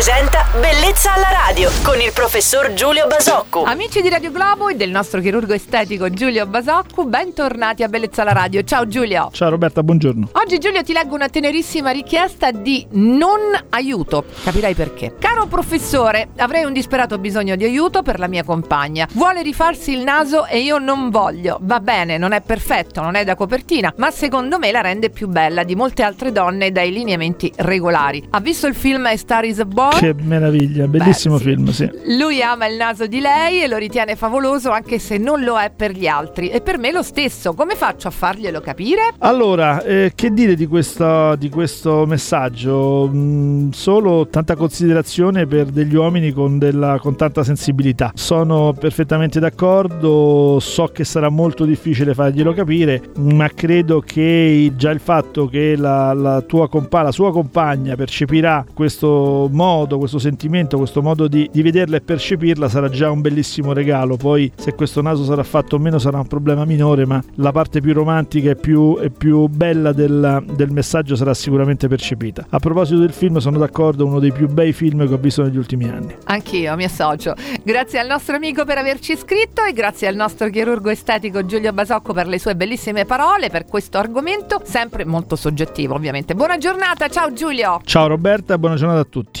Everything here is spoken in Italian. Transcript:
presenta Bellezza alla radio con il professor Giulio Basocco. Amici di Radio Globo e del nostro chirurgo estetico Giulio Basocco, bentornati a Bellezza alla radio. Ciao Giulio. Ciao Roberta, buongiorno. Oggi Giulio ti leggo una tenerissima richiesta di non aiuto. Capirai perché. Caro professore, avrei un disperato bisogno di aiuto per la mia compagna. Vuole rifarsi il naso e io non voglio. Va bene, non è perfetto, non è da copertina, ma secondo me la rende più bella di molte altre donne dai lineamenti regolari. Ha visto il film A Star is Born? Che meraviglia, bellissimo Beh, film, sì. Lui ama il naso di lei e lo ritiene favoloso anche se non lo è per gli altri. E per me lo stesso. Come faccio a farglielo capire? Allora, eh, che dire di, questa, di questo messaggio? Mm, solo tanta considerazione per degli uomini con, della, con tanta sensibilità. Sono perfettamente d'accordo, so che sarà molto difficile farglielo capire, ma credo che già il fatto che la, la tua compa- la sua compagna percepirà questo modo, questo sentimento, questo modo di, di vederla e percepirla sarà già un bellissimo regalo. Poi se questo naso sarà fatto o meno sarà un problema minore, ma la parte più romantica e più, e più bella del, del messaggio sarà sicuramente percepita. A proposito del film, sono d'accordo, uno dei più bei film che ho visto negli ultimi anni. Anch'io mi associo. Grazie al nostro amico per averci scritto e grazie al nostro chirurgo estetico Giulio Basocco per le sue bellissime parole per questo argomento, sempre molto soggettivo ovviamente. Buona giornata, ciao Giulio! Ciao Roberta buona giornata a tutti.